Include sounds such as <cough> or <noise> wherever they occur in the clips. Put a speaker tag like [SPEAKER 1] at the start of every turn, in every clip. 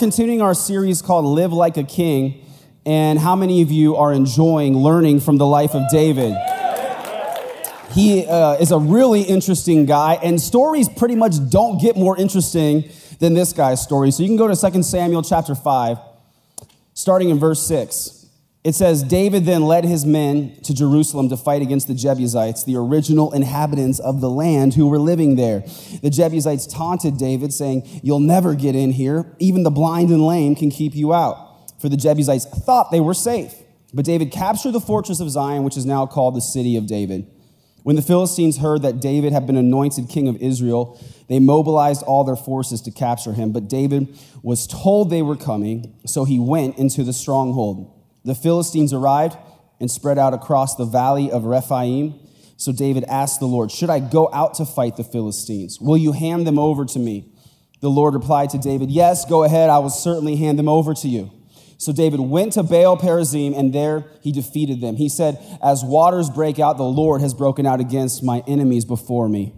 [SPEAKER 1] continuing our series called Live Like a King. And how many of you are enjoying learning from the life of David? He uh, is a really interesting guy, and stories pretty much don't get more interesting than this guy's story. So you can go to 2 Samuel chapter 5, starting in verse 6. It says, David then led his men to Jerusalem to fight against the Jebusites, the original inhabitants of the land who were living there. The Jebusites taunted David, saying, You'll never get in here. Even the blind and lame can keep you out. For the Jebusites thought they were safe. But David captured the fortress of Zion, which is now called the city of David. When the Philistines heard that David had been anointed king of Israel, they mobilized all their forces to capture him. But David was told they were coming, so he went into the stronghold. The Philistines arrived and spread out across the valley of Rephaim. So David asked the Lord, Should I go out to fight the Philistines? Will you hand them over to me? The Lord replied to David, Yes, go ahead. I will certainly hand them over to you. So David went to Baal Perazim, and there he defeated them. He said, As waters break out, the Lord has broken out against my enemies before me.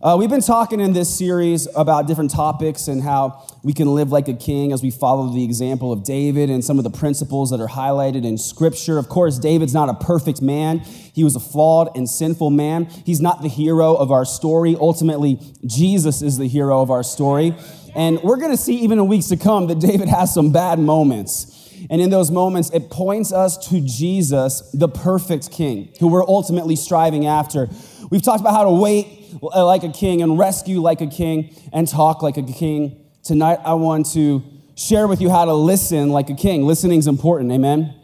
[SPEAKER 1] Uh, we've been talking in this series about different topics and how we can live like a king as we follow the example of David and some of the principles that are highlighted in Scripture. Of course, David's not a perfect man, he was a flawed and sinful man. He's not the hero of our story. Ultimately, Jesus is the hero of our story. And we're going to see, even in weeks to come, that David has some bad moments. And in those moments, it points us to Jesus, the perfect king, who we're ultimately striving after. We've talked about how to wait uh, like a king and rescue like a king and talk like a king. Tonight, I want to share with you how to listen like a king. Listening is important, amen?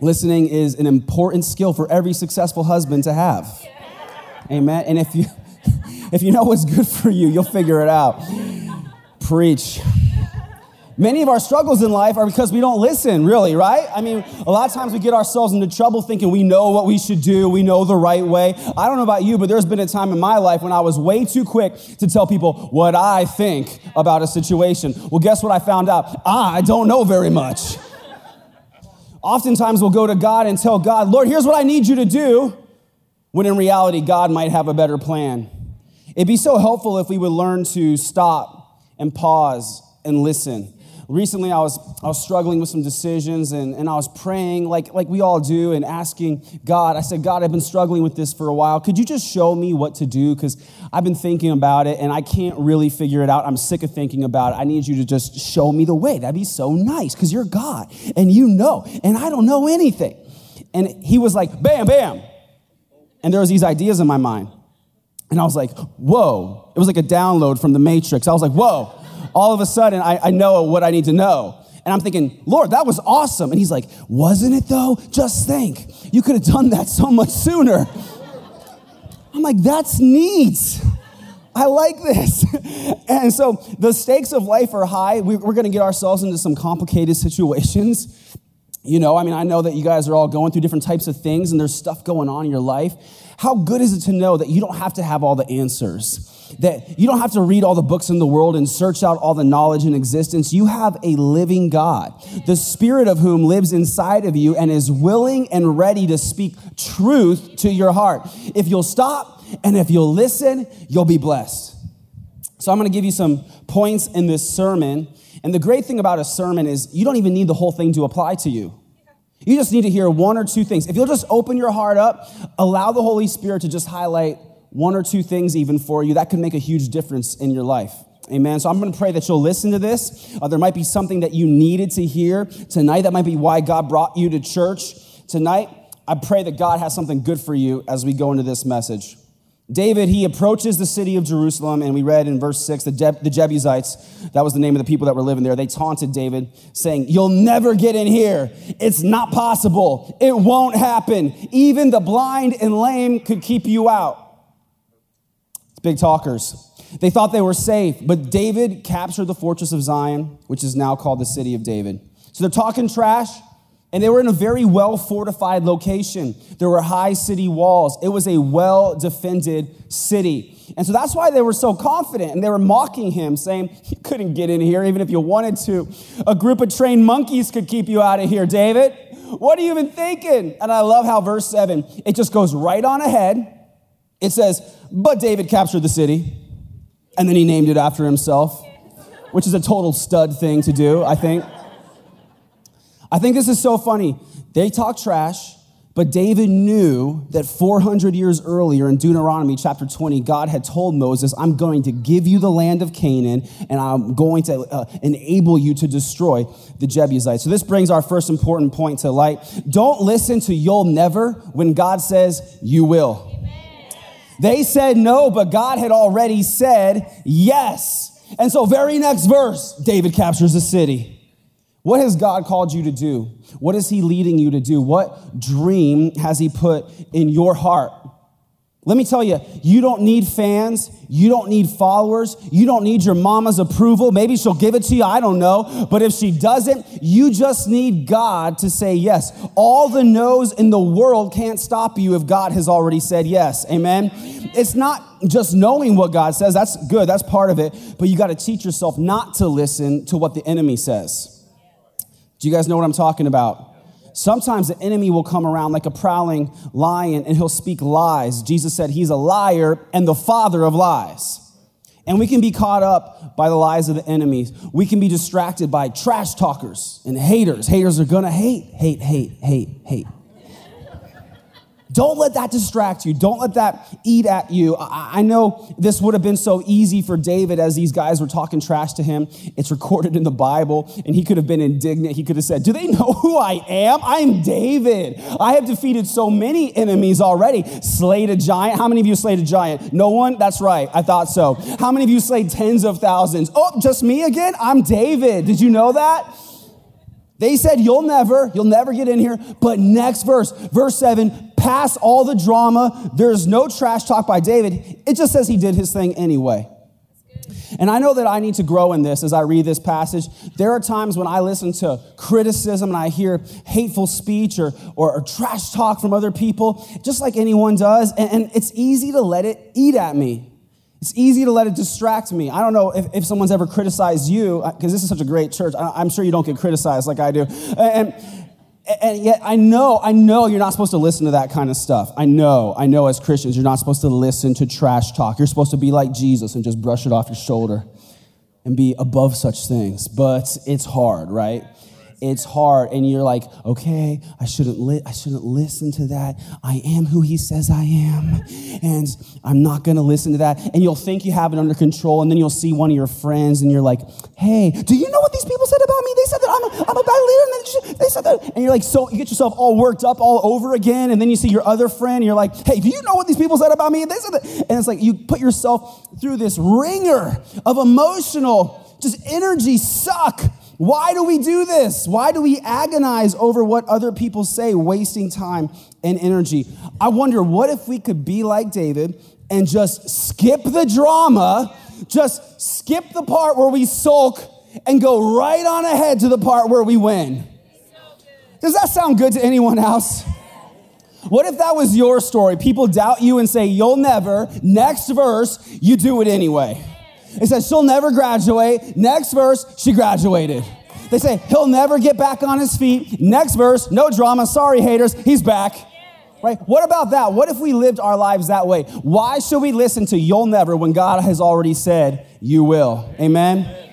[SPEAKER 1] Listening is an important skill for every successful husband to have. Amen. And if you <laughs> if you know what's good for you, you'll figure it out. Preach. Many of our struggles in life are because we don't listen, really, right? I mean, a lot of times we get ourselves into trouble thinking we know what we should do, we know the right way. I don't know about you, but there's been a time in my life when I was way too quick to tell people what I think about a situation. Well, guess what I found out? Ah, I don't know very much. Oftentimes we'll go to God and tell God, Lord, here's what I need you to do, when in reality, God might have a better plan. It'd be so helpful if we would learn to stop and pause and listen recently I was, I was struggling with some decisions and, and I was praying like, like we all do and asking God, I said, God, I've been struggling with this for a while. Could you just show me what to do? Because I've been thinking about it and I can't really figure it out. I'm sick of thinking about it. I need you to just show me the way. That'd be so nice because you're God and you know, and I don't know anything. And he was like, bam, bam. And there was these ideas in my mind. And I was like, whoa. It was like a download from the Matrix. I was like, whoa all of a sudden I, I know what I need to know. And I'm thinking, Lord, that was awesome. And he's like, wasn't it though? Just think. You could have done that so much sooner. I'm like, that's neat. I like this. <laughs> and so the stakes of life are high. We're going to get ourselves into some complicated situations. You know, I mean, I know that you guys are all going through different types of things and there's stuff going on in your life. How good is it to know that you don't have to have all the answers? that you don't have to read all the books in the world and search out all the knowledge in existence. You have a living God, the spirit of whom lives inside of you and is willing and ready to speak truth to your heart. If you'll stop and if you'll listen, you'll be blessed. So I'm going to give you some points in this sermon. And the great thing about a sermon is you don't even need the whole thing to apply to you. You just need to hear one or two things. If you'll just open your heart up, allow the Holy Spirit to just highlight one or two things even for you, that could make a huge difference in your life. Amen. So I'm going to pray that you'll listen to this. Uh, there might be something that you needed to hear tonight. That might be why God brought you to church tonight. I pray that God has something good for you as we go into this message. David, he approaches the city of Jerusalem, and we read in verse 6 the, the Jebusites, that was the name of the people that were living there, they taunted David, saying, You'll never get in here. It's not possible. It won't happen. Even the blind and lame could keep you out It's big talkers. They thought they were safe, but David captured the fortress of Zion, which is now called the city of David. So they're talking trash, and they were in a very well fortified location. There were high city walls, it was a well defended city. And so that's why they were so confident, and they were mocking him, saying, You couldn't get in here even if you wanted to. A group of trained monkeys could keep you out of here, David. What are you even thinking? And I love how verse 7, it just goes right on ahead it says, But David captured the city, and then he named it after himself. which is a total stud thing to do, I think. I think this is so funny. They talk trash, but David knew that 400 years earlier in Deuteronomy chapter 20, God had told Moses, I'm going to give you the land of Canaan and I'm going to uh, enable you to destroy the Jebusites. So this brings our first important point to light. Don't listen to you'll never when God says you will. They said no, but God had already said yes. And so, very next verse, David captures the city. What has God called you to do? What is He leading you to do? What dream has He put in your heart? Let me tell you, you don't need fans. You don't need followers. You don't need your mama's approval. Maybe she'll give it to you. I don't know. But if she doesn't, you just need God to say yes. All the no's in the world can't stop you if God has already said yes. Amen. It's not just knowing what God says. That's good. That's part of it. But you got to teach yourself not to listen to what the enemy says. Do you guys know what I'm talking about? Sometimes the enemy will come around like a prowling lion and he'll speak lies. Jesus said he's a liar and the father of lies. And we can be caught up by the lies of the enemies. We can be distracted by trash talkers and haters. Haters are gonna hate, hate, hate, hate, hate. Don't let that distract you. Don't let that eat at you. I, I, know this would have been so easy for David as these guys were talking trash to him. It's recorded in the Bible, and he could have been indignant. He could have said, Do they know who I am? I'm David. I have defeated so many enemies already. Slayed a giant. How many of you slayed a giant? No one? That's right. I thought so. How many of you slayed tens of thousands? Oh, just me again? I'm David. Did you know that? They said, You'll never, you'll never get in here. But next verse, verse seven, past all the drama. There's no trash talk by David. It just says he did his thing anyway. And I know that I need to grow in this as I read this passage. There are times when I listen to criticism and I hear hateful speech or, or, or trash talk from other people, just like anyone does. And, and, it's easy to let it eat at me. It's easy to let it distract me. I don't know if, if someone's ever criticized you, uh, because this is such a great church. I, I'm sure you don't get criticized like I do. And, and yet I know, I know you're not supposed to listen to that kind of stuff. I know, I know as Christians, you're not supposed to listen to trash talk. You're supposed to be like Jesus and just brush it off your shoulder and be above such things. But it's hard, right? It's hard and you're like okay i shouldn't li- i shouldn't listen to that. I am who he says i am and i'm not going to listen to that. And you'll think you have it under control and then you'll see one of your friends and you're like hey do you know what these people said about me? They said that i'm a, I'm a bad leader and they said that and you're like so you get yourself all worked up all over again and then you see your other friend and you're like hey do you know what these people said about me? They said that and it's like you put yourself through this wringer of emotional just energy suck why do we do this? Why do we agonize over what other people say, wasting time and energy? I wonder, what if we could be like David and just skip the drama, just skip the part where we sulk and go right on ahead to the part where we win? Does that sound good to anyone else? What if that was your story? People doubt you and say, You'll never. Next verse, you do it anyway. It says she'll never graduate. Next verse, she graduated. They say he'll never get back on his feet. Next verse, no drama. Sorry, haters, he's back. Right? What about that? What if we lived our lives that way? Why should we listen to you'll never when God has already said you will? Amen.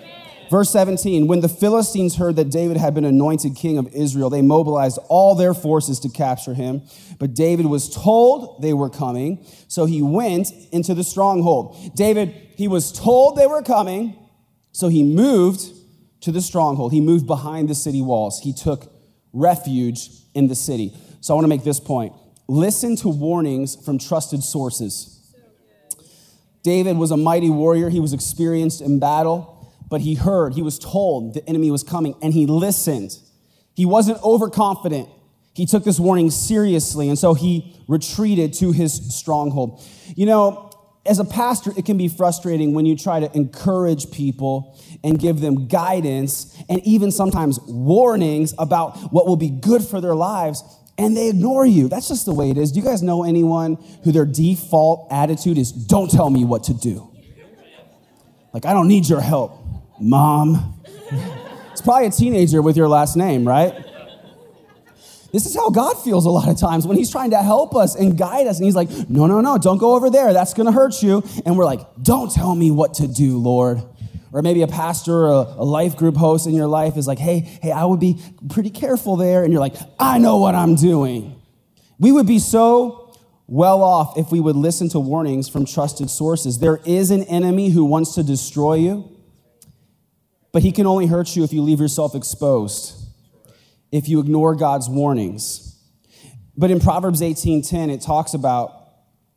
[SPEAKER 1] Verse 17 When the Philistines heard that David had been anointed king of Israel, they mobilized all their forces to capture him. But David was told they were coming, so he went into the stronghold. David, he was told they were coming, so he moved to the stronghold. He moved behind the city walls. He took refuge in the city. So I want to make this point listen to warnings from trusted sources. David was a mighty warrior, he was experienced in battle but he heard, he was told the enemy was coming, and he listened. He wasn't overconfident. He took this warning seriously, and so he retreated to his stronghold. You know, as a pastor, it can be frustrating when you try to encourage people and give them guidance and even sometimes warnings about what will be good for their lives, and they ignore you. That's just the way it is. Do you guys know anyone who their default attitude is, don't tell me what to do? Like, I don't need your help. Mom. it's probably a teenager with your last name, right? This is how God feels a lot of times when He's trying to help us and guide us. And He's like, no, no, no, don't go over there. That's going to hurt you. And we're like, don't tell me what to do, Lord. Or maybe a pastor or a, a life group host in your life is like, hey, hey, I would be pretty careful there. And you're like, I know what I'm doing. We would be so well off if we would listen to warnings from trusted sources. There is an enemy who wants to destroy you, but he can only hurt you if you leave yourself exposed, if you ignore God's warnings. But in Proverbs 18:10, it talks about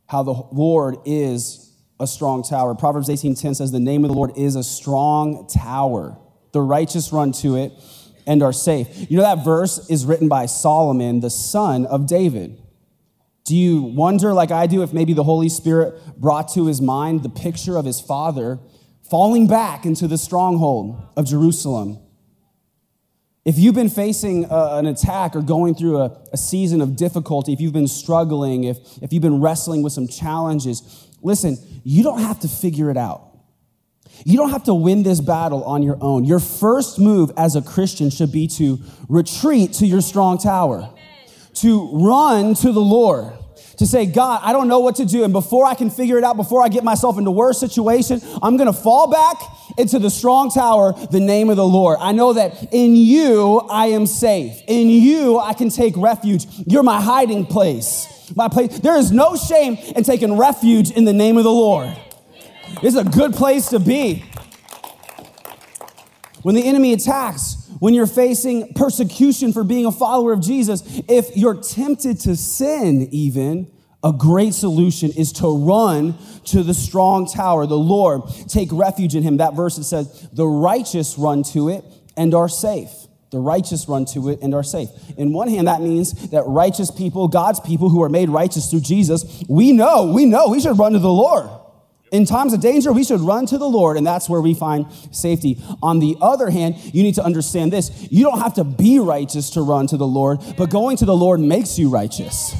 [SPEAKER 1] how the Lord is a strong tower. Proverbs 18:10 says the name of the Lord is a strong tower. The righteous run to it and are safe. You know that verse is written by Solomon, the son of David. Do you wonder like I do if maybe the Holy Spirit brought to his mind the picture of his father falling back into the stronghold of Jerusalem? If you've been facing a, an attack or going through a, a season of difficulty, if you've been struggling, if, if you've been wrestling with some challenges, listen, you don't have to figure it out. You don't have to win this battle on your own. Your first move as a Christian should be to retreat to your strong tower, to run to the Lord, to say, God, I don't know what to do. And before I can figure it out, before I get myself into worse situation, I'm going to fall back into the strong tower, the name of the Lord. I know that in you, I am safe. In you, I can take refuge. You're my hiding place my place. There is no shame in taking refuge in the name of the Lord. It's a good place to be. When the enemy attacks, when you're facing persecution for being a follower of Jesus, if you're tempted to sin, even, a great solution is to run to the strong tower, the Lord. Take refuge in him. That verse it says, the righteous run to it and are safe. The righteous run to it and are safe. In one hand, that means that righteous people, God's people who are made righteous through Jesus, we know, we know we should run to the Lord. In times of danger, we should run to the Lord, and that's where we find safety. On the other hand, you need to understand this you don't have to be righteous to run to the Lord, but going to the Lord makes you righteous.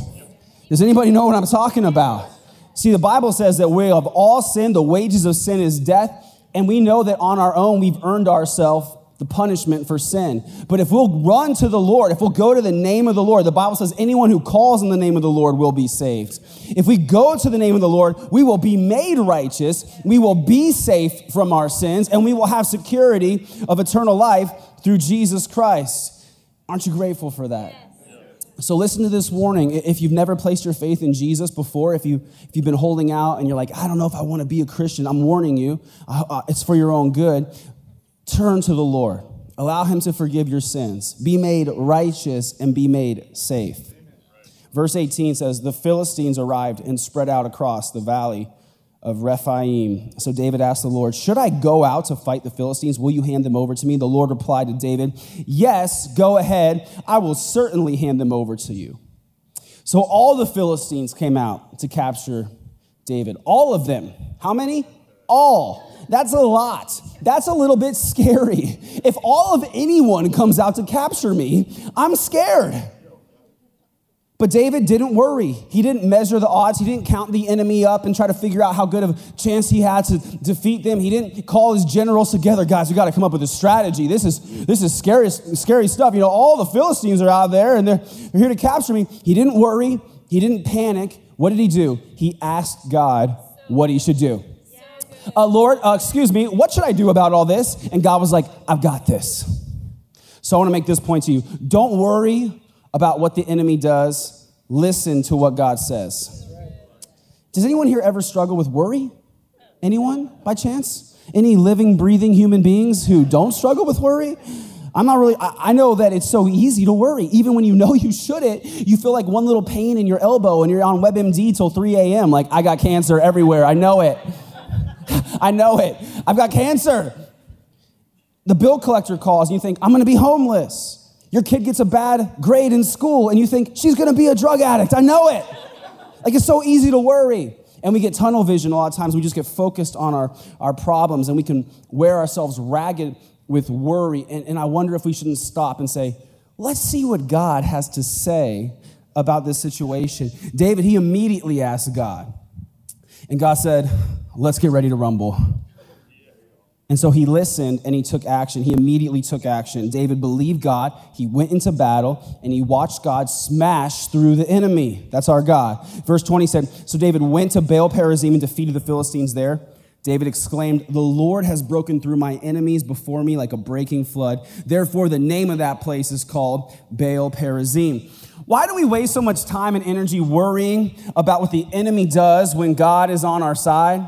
[SPEAKER 1] Does anybody know what I'm talking about? See, the Bible says that we have all sinned, the wages of sin is death, and we know that on our own we've earned ourselves the punishment for sin. But if we'll run to the Lord, if we'll go to the name of the Lord, the Bible says anyone who calls in the name of the Lord will be saved. If we go to the name of the Lord, we will be made righteous, we will be safe from our sins, and we will have security of eternal life through Jesus Christ. Aren't you grateful for that? So listen to this warning. If you've never placed your faith in Jesus before, if you if you've been holding out and you're like, I don't know if I want to be a Christian, I'm warning you. Uh, uh, it's for your own good. Turn to the Lord. Allow him to forgive your sins. Be made righteous and be made safe. Verse 18 says, The Philistines arrived and spread out across the valley of Rephaim. So David asked the Lord, Should I go out to fight the Philistines? Will you hand them over to me? The Lord replied to David, Yes, go ahead. I will certainly hand them over to you. So all the Philistines came out to capture David. All of them. How many? All. That's a lot. That's a little bit scary. If all of anyone comes out to capture me, I'm scared. But David didn't worry. He didn't measure the odds. He didn't count the enemy up and try to figure out how good of a chance he had to defeat them. He didn't call his generals together. Guys, we got to come up with a strategy. This is this is scary, scary stuff. You know, all the Philistines are out there and they're, they're here to capture me. He didn't worry. He didn't panic. What did he do? He asked God what he should do uh, Lord, uh, excuse me, what should I do about all this? And God was like, I've got this. So I want to make this point to you. Don't worry about what the enemy does. Listen to what God says. Does anyone here ever struggle with worry? Anyone by chance? Any living, breathing human beings who don't struggle with worry? I'm not really, I, know that it's so easy to worry. Even when you know you shouldn't, you feel like one little pain in your elbow and you're on WebMD till 3 a.m. Like, I got cancer everywhere. I know it. I know it. I've got cancer. The bill collector calls and you think, I'm gonna be homeless. Your kid gets a bad grade in school and you think, she's gonna be a drug addict. I know it. Like it's so easy to worry. And we get tunnel vision a lot of times. We just get focused on our, our problems and we can wear ourselves ragged with worry. And, and I wonder if we shouldn't stop and say, let's see what God has to say about this situation. David, he immediately asked God. And God said, let's get ready to rumble. And so he listened and he took action. He immediately took action. David believed God. He went into battle and he watched God smash through the enemy. That's our God. Verse 20 said So David went to Baal Perazim and defeated the Philistines there. David exclaimed, The Lord has broken through my enemies before me like a breaking flood. Therefore, the name of that place is called Baal Perazim. Why do we waste so much time and energy worrying about what the enemy does when God is on our side?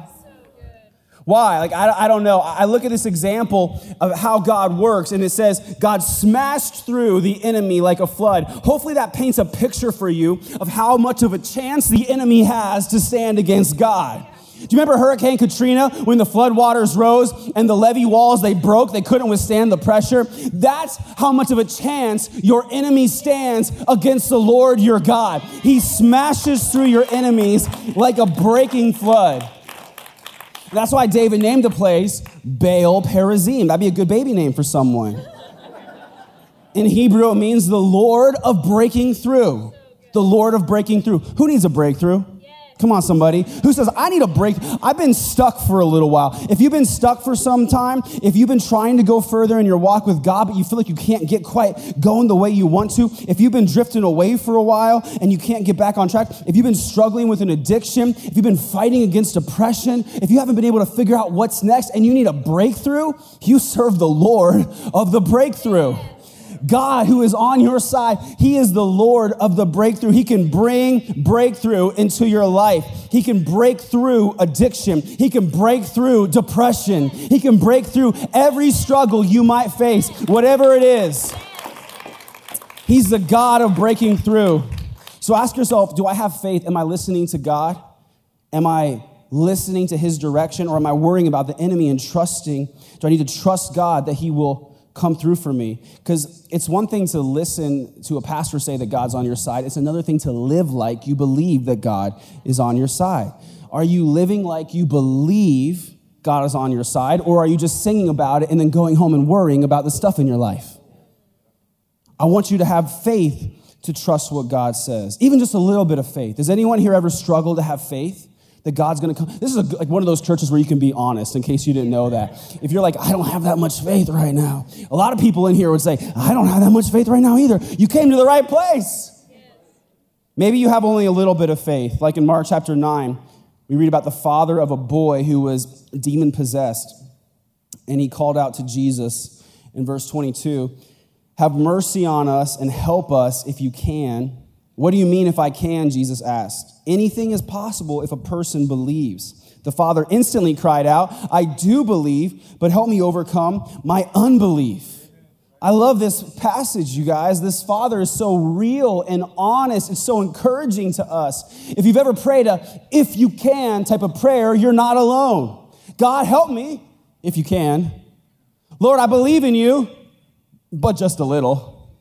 [SPEAKER 1] Why? Like, I, I don't know. I look at this example of how God works, and it says God smashed through the enemy like a flood. Hopefully, that paints a picture for you of how much of a chance the enemy has to stand against God. Do you remember Hurricane Katrina when the floodwaters rose and the levee walls they broke, they couldn't withstand the pressure? That's how much of a chance your enemy stands against the Lord your God. He smashes through your enemies like a breaking flood. That's why David named the place Baal Perazim. That'd be a good baby name for someone. In Hebrew, it means the Lord of breaking through. The Lord of breaking through. Who needs a breakthrough? Come on, somebody who says, I need a break. I've been stuck for a little while. If you've been stuck for some time, if you've been trying to go further in your walk with God, but you feel like you can't get quite going the way you want to, if you've been drifting away for a while and you can't get back on track, if you've been struggling with an addiction, if you've been fighting against depression, if you haven't been able to figure out what's next and you need a breakthrough, you serve the Lord of the breakthrough. God who is on your side, He is the Lord of the breakthrough. He can bring breakthrough into your life. He can break through addiction. He can break through depression. He can break through every struggle you might face, whatever it is. He's the God of breaking through. So ask yourself do I have faith? Am I listening to God? Am I listening to His direction? Or am I worrying about the enemy and trusting? Do I need to trust God that He will? Come through for me. Because it's one thing to listen to a pastor say that God's on your side, it's another thing to live like you believe that God is on your side. Are you living like you believe God is on your side, or are you just singing about it and then going home and worrying about the stuff in your life? I want you to have faith to trust what God says, even just a little bit of faith. Does anyone here ever struggle to have faith? That God's going to come. This is a, like one of those churches where you can be honest in case you didn't know that. If you're like, I don't have that much faith right now, a lot of people in here would say, I don't have that much faith right now either. You came to the right place. Maybe you have only a little bit of faith. Like in Mark chapter 9, we read about the father of a boy who was demon possessed. And he called out to Jesus in verse 22 Have mercy on us and help us if you can. What do you mean if I can? Jesus asked. Anything is possible if a person believes. The father instantly cried out, I do believe, but help me overcome my unbelief. I love this passage, you guys. This father is so real and honest. It's so encouraging to us. If you've ever prayed a if you can type of prayer, you're not alone. God, help me if you can. Lord, I believe in you, but just a little.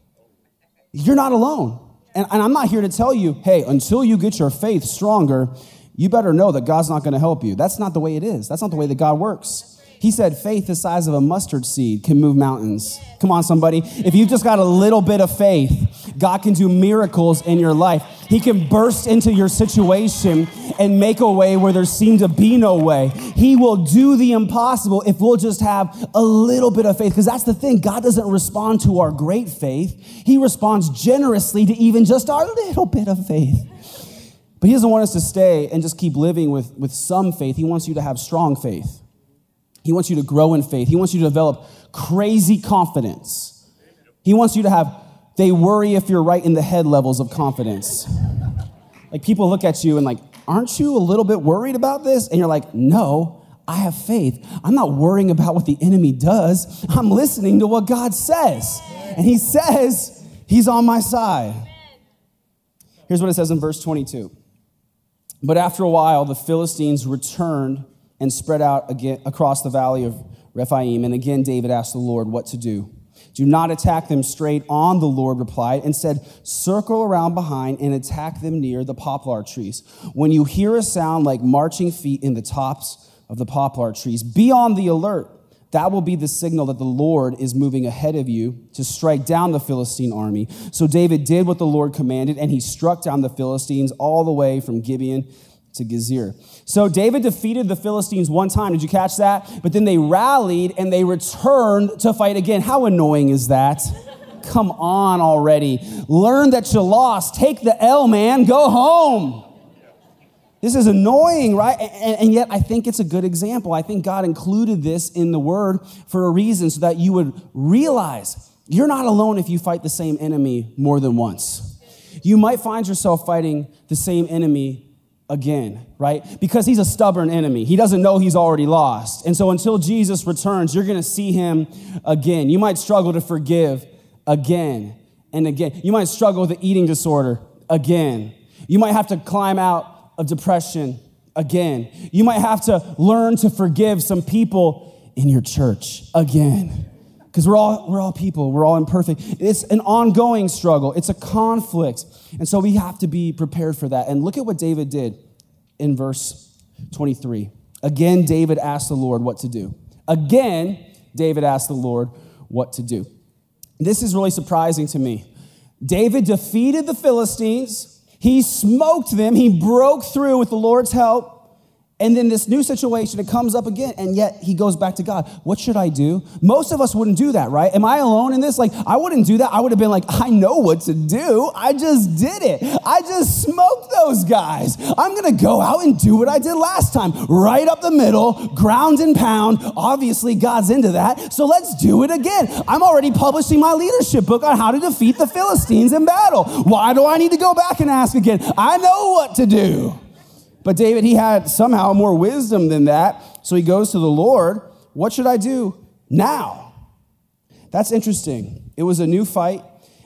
[SPEAKER 1] You're not alone. And, and I'm not here to tell you, hey, until you get your faith stronger, you better know that God's not going to help you. That's not the way it is. That's not the way that God works. He said faith the size of a mustard seed can move mountains. Come on, somebody. If you've just got a little bit of faith, God can do miracles in your life. He can burst into your situation and make a way where there seemed to be no way. He will do the impossible if we'll just have a little bit of faith. Because that's the thing God doesn't respond to our great faith, He responds generously to even just our little bit of faith. But He doesn't want us to stay and just keep living with, with some faith. He wants you to have strong faith. He wants you to grow in faith. He wants you to develop crazy confidence. He wants you to have, they worry if you're right in the head levels of confidence. Like people look at you and, like, aren't you a little bit worried about this? And you're like, no, I have faith. I'm not worrying about what the enemy does. I'm listening to what God says. And He says He's on my side. Here's what it says in verse 22. But after a while, the Philistines returned and spread out again across the valley of Rephaim. And again, David asked the Lord what to do. Do not attack them straight on, the Lord replied, and said, Circle around behind and attack them near the poplar trees. When you hear a sound like marching feet in the tops of the poplar trees, be on the alert. That will be the signal that the Lord is moving ahead of you to strike down the Philistine army. So David did what the Lord commanded, and he struck down the Philistines all the way from Gibeon to Gezer. So David defeated the Philistines one time. Did you catch that? But then they rallied and they returned to fight again. How annoying is that? <laughs> Come on already. Learn that you lost. Take the L, man. Go home. This is annoying, right? And, and, yet, I think it's a good example. I think God included this in the word for a reason so that you would realize you're not alone if you fight the same enemy more than once. You might find yourself fighting the same enemy again, right? Because he's a stubborn enemy. He doesn't know he's already lost. And so until Jesus returns, you're going to see him again. You might struggle to forgive again and again. You might struggle with an eating disorder again. You might have to climb out of depression again. You might have to learn to forgive some people in your church again because we're all we're all people. We're all imperfect. It's an ongoing struggle. It's a conflict. And so we have to be prepared for that. And look at what david did in verse 23 again david asked the lord what to do. Again david asked the lord what to do. This is really surprising to me. David defeated the philistines. He smoked them. He broke through with the lord's help and then this new situation, it comes up again, and yet he goes back to God. What should I do? Most of us wouldn't do that, right? Am I alone in this? Like, I wouldn't do that. I would have been like, I know what to do. I just did it. I just smoked those guys. I'm gonna go out and do what I did last time, right up the middle, ground and pound. Obviously, God's into that. So let's do it again. I'm already publishing my leadership book on how to defeat the Philistines in battle. Why do I need to go back and ask again? I know what to do. But David, he had somehow more wisdom than that. So he goes to the Lord, What should I do now? That's interesting. It was a new fight,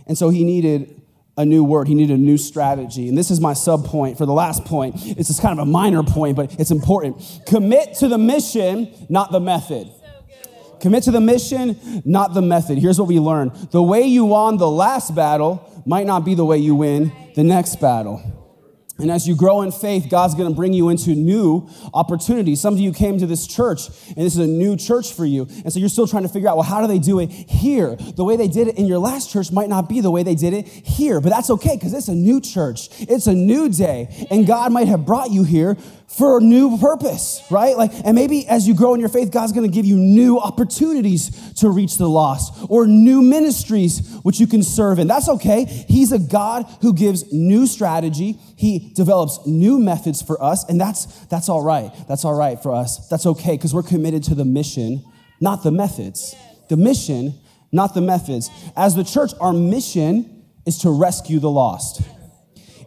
[SPEAKER 1] and so he needed a new word. He needed a new strategy. And this is my sub point for the last point. It's just kind of a minor point, but it's important. Commit to the mission, not the method. Commit to the mission, not the method. Here's what we learn the way you won the last battle might not be the way you win the next battle. And as you grow in faith, God's going to bring you into new opportunities. Some of you came to this church, and this is a new church for you. And so you're still trying to figure out, well, how do they do it here? The way they did it in your last church might not be the way they did it here, but that's okay because it's a new church. It's a new day. And God might have brought you here for a new purpose, right? Like, and maybe as you grow in your faith, God's gonna give you new opportunities to reach the lost or new ministries which you can serve in. That's okay. He's a God who gives new strategy. He develops new methods for us, and that's that's all right. That's all right for us. That's okay, because we're committed to the mission, not the methods. The mission, not the methods. As the church, our mission is to rescue the lost.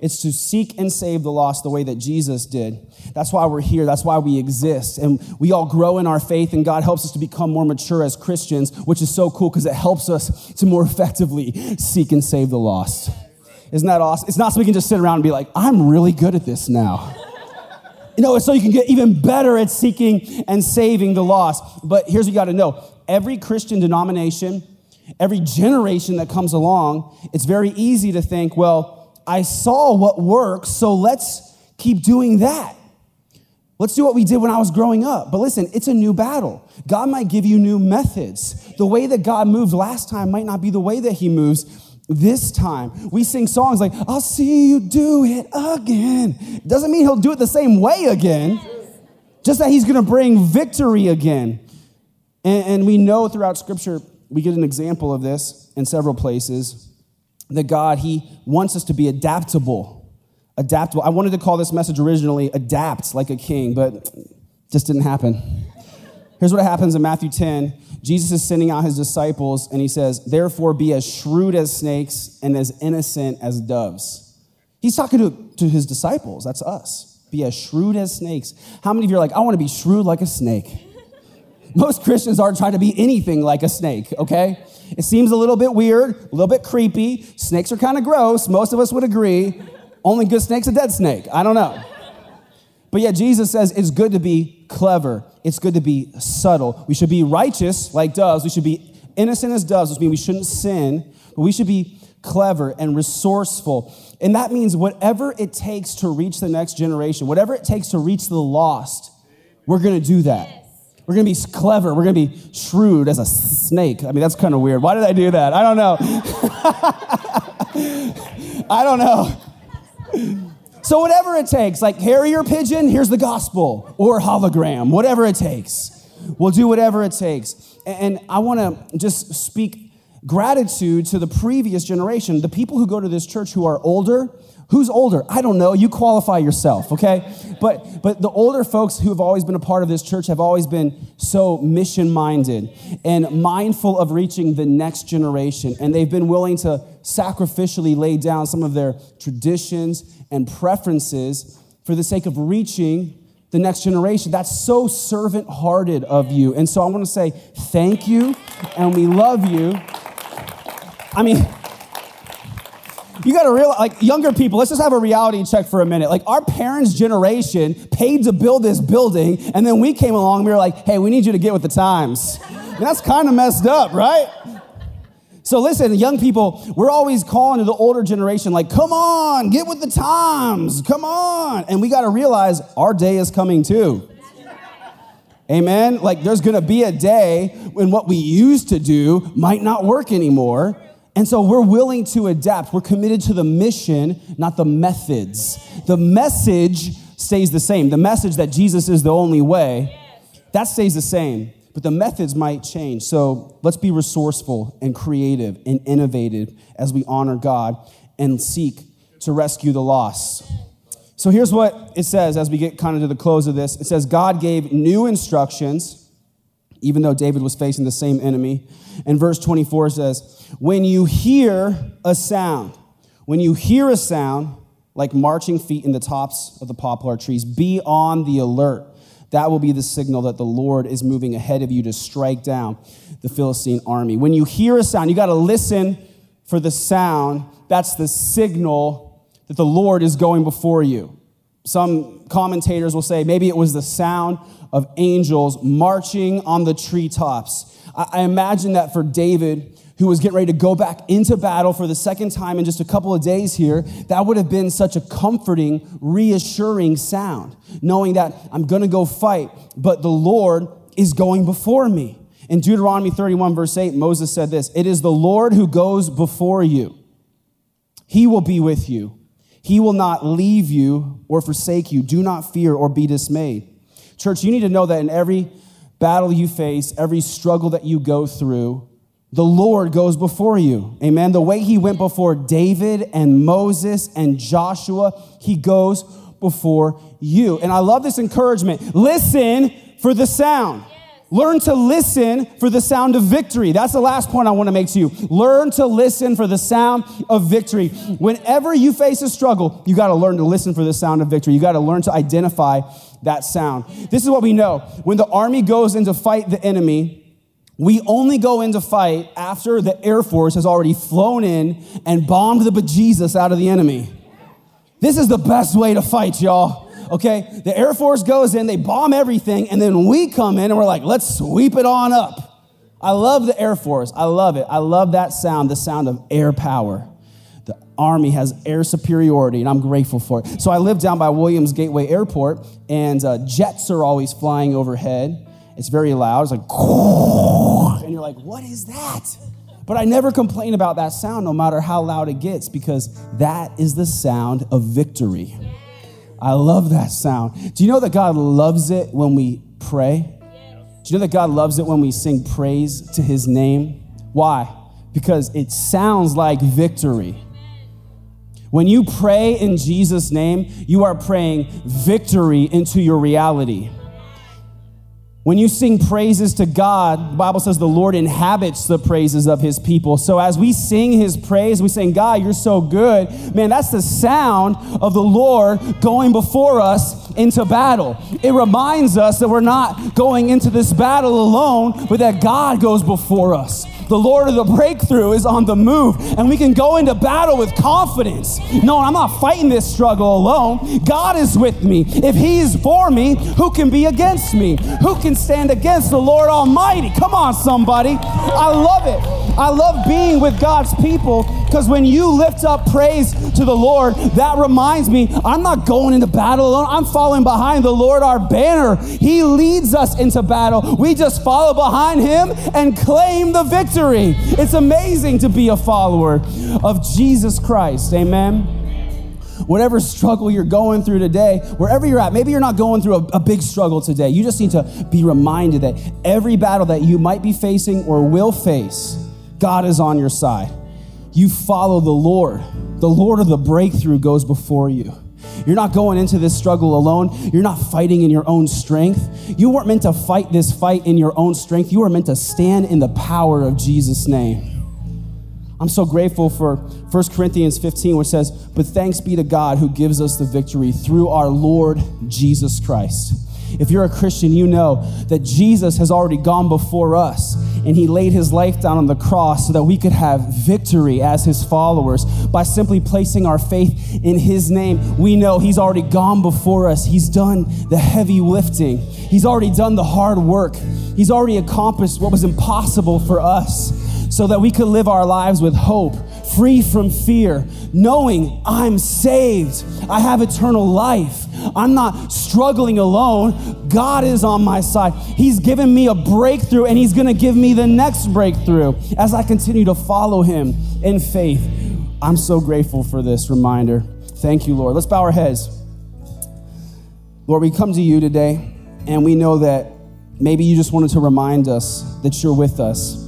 [SPEAKER 1] It's to seek and save the lost the way that Jesus did. That's why we're here. That's why we exist. And we all grow in our faith, and God helps us to become more mature as Christians, which is so cool because it helps us to more <laughs> effectively seek and save the lost. Isn't that awesome? It's not so we can just sit around and be like, I'm really good at this now. <laughs> You know, it's so you can get even better at seeking and saving the lost. But here's what you got to know every Christian denomination, every generation that comes along, it's very easy to think, well, I saw what works, so let's keep doing that. Let's do what we did when I was growing up. But listen, it's a new battle. God might give you new methods. The way that God moved last time might not be the way that He moves this time. We sing songs like, I'll see you do it again. Doesn't mean He'll do it the same way again, just that He's gonna bring victory again. And, and we know throughout Scripture, we get an example of this in several places that God, He wants us to be adaptable. Adaptable. I wanted to call this message originally Adapt Like a King, but just didn't happen. Here's what happens in Matthew 10. Jesus is sending out his disciples, and he says, Therefore, be as shrewd as snakes and as innocent as doves. He's talking to, to his disciples. That's us. Be as shrewd as snakes. How many of you are like, I want to be shrewd like a snake? Most Christians aren't trying to be anything like a snake, okay? It seems a little bit weird, a little bit creepy. Snakes are kind of gross. Most of us would agree. Only good snake's a dead snake. I don't know. But yet, Jesus says it's good to be clever, it's good to be subtle. We should be righteous like doves, we should be innocent as doves, which means we shouldn't sin, but we should be clever and resourceful. And that means whatever it takes to reach the next generation, whatever it takes to reach the lost, we're gonna do that. We're gonna be clever. We're gonna be shrewd as a snake. I mean, that's kind of weird. Why did I do that? I don't know. <laughs> I don't know. So, whatever it takes, like harrier pigeon, here's the gospel, or hologram, whatever it takes. We'll do whatever it takes. And I wanna just speak gratitude to the previous generation, the people who go to this church who are older. Who's older? I don't know. You qualify yourself, okay? But but the older folks who have always been a part of this church have always been so mission minded and mindful of reaching the next generation, and they've been willing to sacrificially lay down some of their traditions and preferences for the sake of reaching the next generation. That's so servant hearted of you. And so I want to say thank you and we love you. I mean, you got to realize, like younger people, let's just have a reality check for a minute. Like our parents' generation paid to build this building, and then we came along we were like, hey, we need you to get with the times. And that's kind of messed up, right? So listen, young people, we're always calling to the older generation, like, come on, get with the times, come on. And we got to realize our day is coming too. Amen? Like, there's gonna be a day when what we used to do might not work anymore. And so we're willing to adapt. We're committed to the mission, not the methods. The message stays the same. The message that Jesus is the only way, that stays the same but the methods might change. So let's be resourceful and creative and innovative as we honor God and seek to rescue the lost. So here's what it says as we get kind of to the close of this it says, God gave new instructions, even though David was facing the same enemy. And verse 24 says, When you hear a sound, when you hear a sound, like marching feet in the tops of the poplar trees, be on the alert that will be the signal that the Lord is moving ahead of you to strike down the Philistine army. When you hear a sound, you got to listen for the sound. That's the signal that the Lord is going before you. Some commentators will say maybe it was the sound of angels marching on the treetops. I imagine that for David, who was getting ready to go back into battle for the second time in just a couple of days here, that would have been such a comforting, reassuring sound, knowing that I'm going to go fight, but the Lord is going before me. In Deuteronomy 31, verse 8, Moses said this It is the Lord who goes before you, He will be with you. He will not leave you or forsake you. Do not fear or be dismayed. Church, you need to know that in every battle you face, every struggle that you go through, the Lord goes before you. Amen. The way he went before David and Moses and Joshua, he goes before you. And I love this encouragement. Listen for the sound. Learn to listen for the sound of victory. That's the last point I want to make to you. Learn to listen for the sound of victory. Whenever you face a struggle, you got to learn to listen for the sound of victory. You got to learn to identify that sound. This is what we know. When the army goes in to fight the enemy, we only go into fight after the Air Force has already flown in and bombed the bejesus out of the enemy. This is the best way to fight, y'all. Okay? The Air Force goes in, they bomb everything, and then we come in and we're like, let's sweep it on up. I love the Air Force. I love it. I love that sound, the sound of air power. The Army has air superiority, and I'm grateful for it. So I live down by Williams Gateway Airport, and uh, jets are always flying overhead. It's very loud. It's like, <laughs> and you're like, what is that? But I never complain about that sound no matter how loud it gets because that is the sound of victory. I love that sound. Do you know that God loves it when we pray? Do you know that God loves it when we sing praise to his name? Why? Because it sounds like victory. When you pray in Jesus' name, you are praying victory into your reality. When you sing praises to God, the Bible says the Lord inhabits the praises of his people. So as we sing his praise, we sing, God, you're so good. Man, that's the sound of the Lord going before us into battle. It reminds us that we're not going into this battle alone, but that God goes before us. The Lord of the breakthrough is on the move, and we can go into battle with confidence. No, I'm not fighting this struggle alone. God is with me. If He is for me, who can be against me? Who can stand against the Lord Almighty? Come on, somebody. I love it. I love being with God's people because when you lift up praise to the Lord, that reminds me I'm not going into battle alone. I'm following behind the Lord, our banner. He leads us into battle. We just follow behind Him and claim the victory victory. It's amazing to be a follower of Jesus Christ. Amen. Whatever struggle you're going through today, wherever you're at, maybe you're not going through a, a, big struggle today. You just need to be reminded that every battle that you might be facing or will face, God is on your side. You follow the Lord. The Lord of the breakthrough goes before you. You're not going into this struggle alone. You're not fighting in your own strength. You weren't meant to fight this fight in your own strength. You were meant to stand in the power of Jesus' name. I'm so grateful for 1 Corinthians 15, which says, But thanks be to God who gives us the victory through our Lord Jesus Christ. If you're a Christian, you know that Jesus has already gone before us and he laid his life down on the cross so that we could have victory as his followers. By simply placing our faith in his name, we know he's already gone before us. He's done the heavy lifting, he's already done the hard work, he's already accomplished what was impossible for us so that we could live our lives with hope free from fear, knowing I'm saved. I have eternal life. I'm not struggling alone. God is on my side. He's given me a breakthrough and He's gonna give me the next breakthrough as I continue to follow Him in faith. I'm so grateful for this reminder. Thank you, Lord. Let's bow our heads. Lord, we come to you today and we know that maybe you just wanted to remind us that you're with us.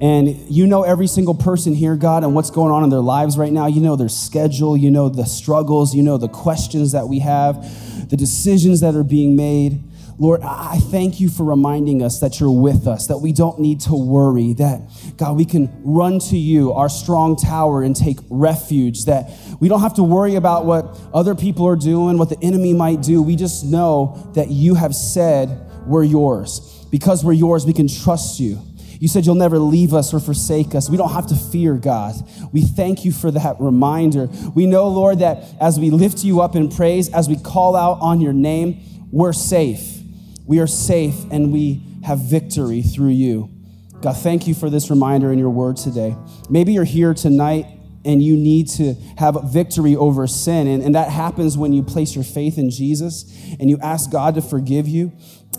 [SPEAKER 1] And you know every single person here, God, and what's going on in their lives right now. You know their schedule, you know the struggles, you know the questions that we have, the decisions that are being made. Lord, I thank you for reminding us that you're with us, that we don't need to worry, that, God, we can run to you, our strong tower, and take refuge, that we don't have to worry about what other people are doing, what the enemy might do. We just know that you have said we're yours. Because we're yours, we can trust you. You said you'll never leave us or forsake us. We don't have to fear God. We thank you for that reminder. We know, Lord, that as we lift you up in praise, as we call out on your name, we're safe. We are safe and we have victory through you. God, thank you for this reminder in your word today. Maybe you're here tonight and you need to have victory over sin. And, and, that happens when you place your faith in Jesus and you ask God to forgive you,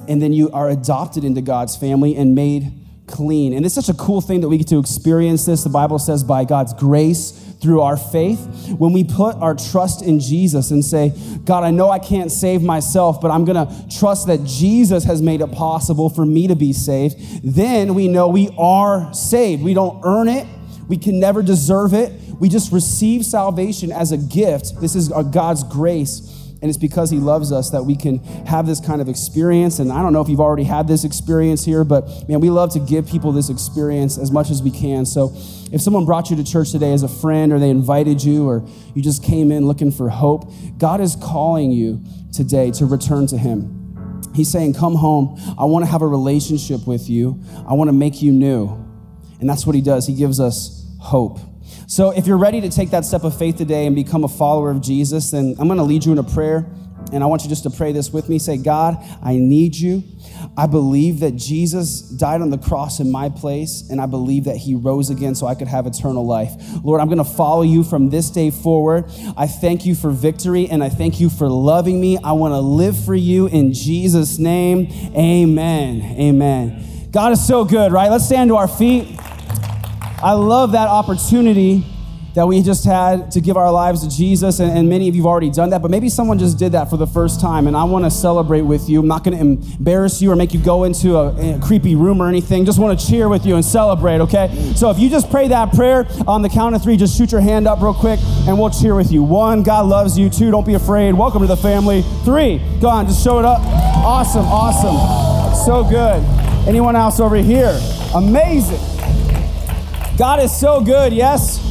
[SPEAKER 1] and then you are adopted into God's family and made clean. And it's such a cool thing that we get to experience this. The Bible says by God's grace through our faith. When we put our trust in Jesus and say, God, I know I can't save myself, but I'm going to trust that Jesus has made it possible for me to be saved, then we know we are saved. We don't earn it, we can never deserve it. We just receive salvation as a gift. This is God's grace and it's because he loves us that we can have this kind of experience. And I don't know if you've already had this experience here, but man, we love to give people this experience as much as we can. So if someone brought you to church today as a friend, or they invited you, or you just came in looking for hope, God is calling you today to return to him. He's saying, Come home. I want to have a relationship with you. I want to make you new. And that's what he does. He gives us hope. So if you're ready to take that step of faith today and become a follower of Jesus, then I'm going to lead you in a prayer. And I want you just to pray this with me. Say, God, I need you. I believe that Jesus died on the cross in my place, and I believe that he rose again so I could have eternal life. Lord, I'm going to follow you from this day forward. I thank you for victory, and I thank you for loving me. I want to live for you in Jesus' name. Amen. Amen. God is so good, right? Let's stand to our feet. I love that opportunity that we just had to give our lives to Jesus, and, and, many of you have already done that, but maybe someone just did that for the first time, and I want to celebrate with you. I'm not going to embarrass you or make you go into a, a, creepy room or anything. Just want to cheer with you and celebrate, okay? So if you just pray that prayer on the count of three, just shoot your hand up real quick, and we'll cheer with you. One, God loves you. Two, don't be afraid. Welcome to the family. Three, go on, just show it up. Awesome, awesome. So good. Anyone else over here? Amazing. God is so good, yes?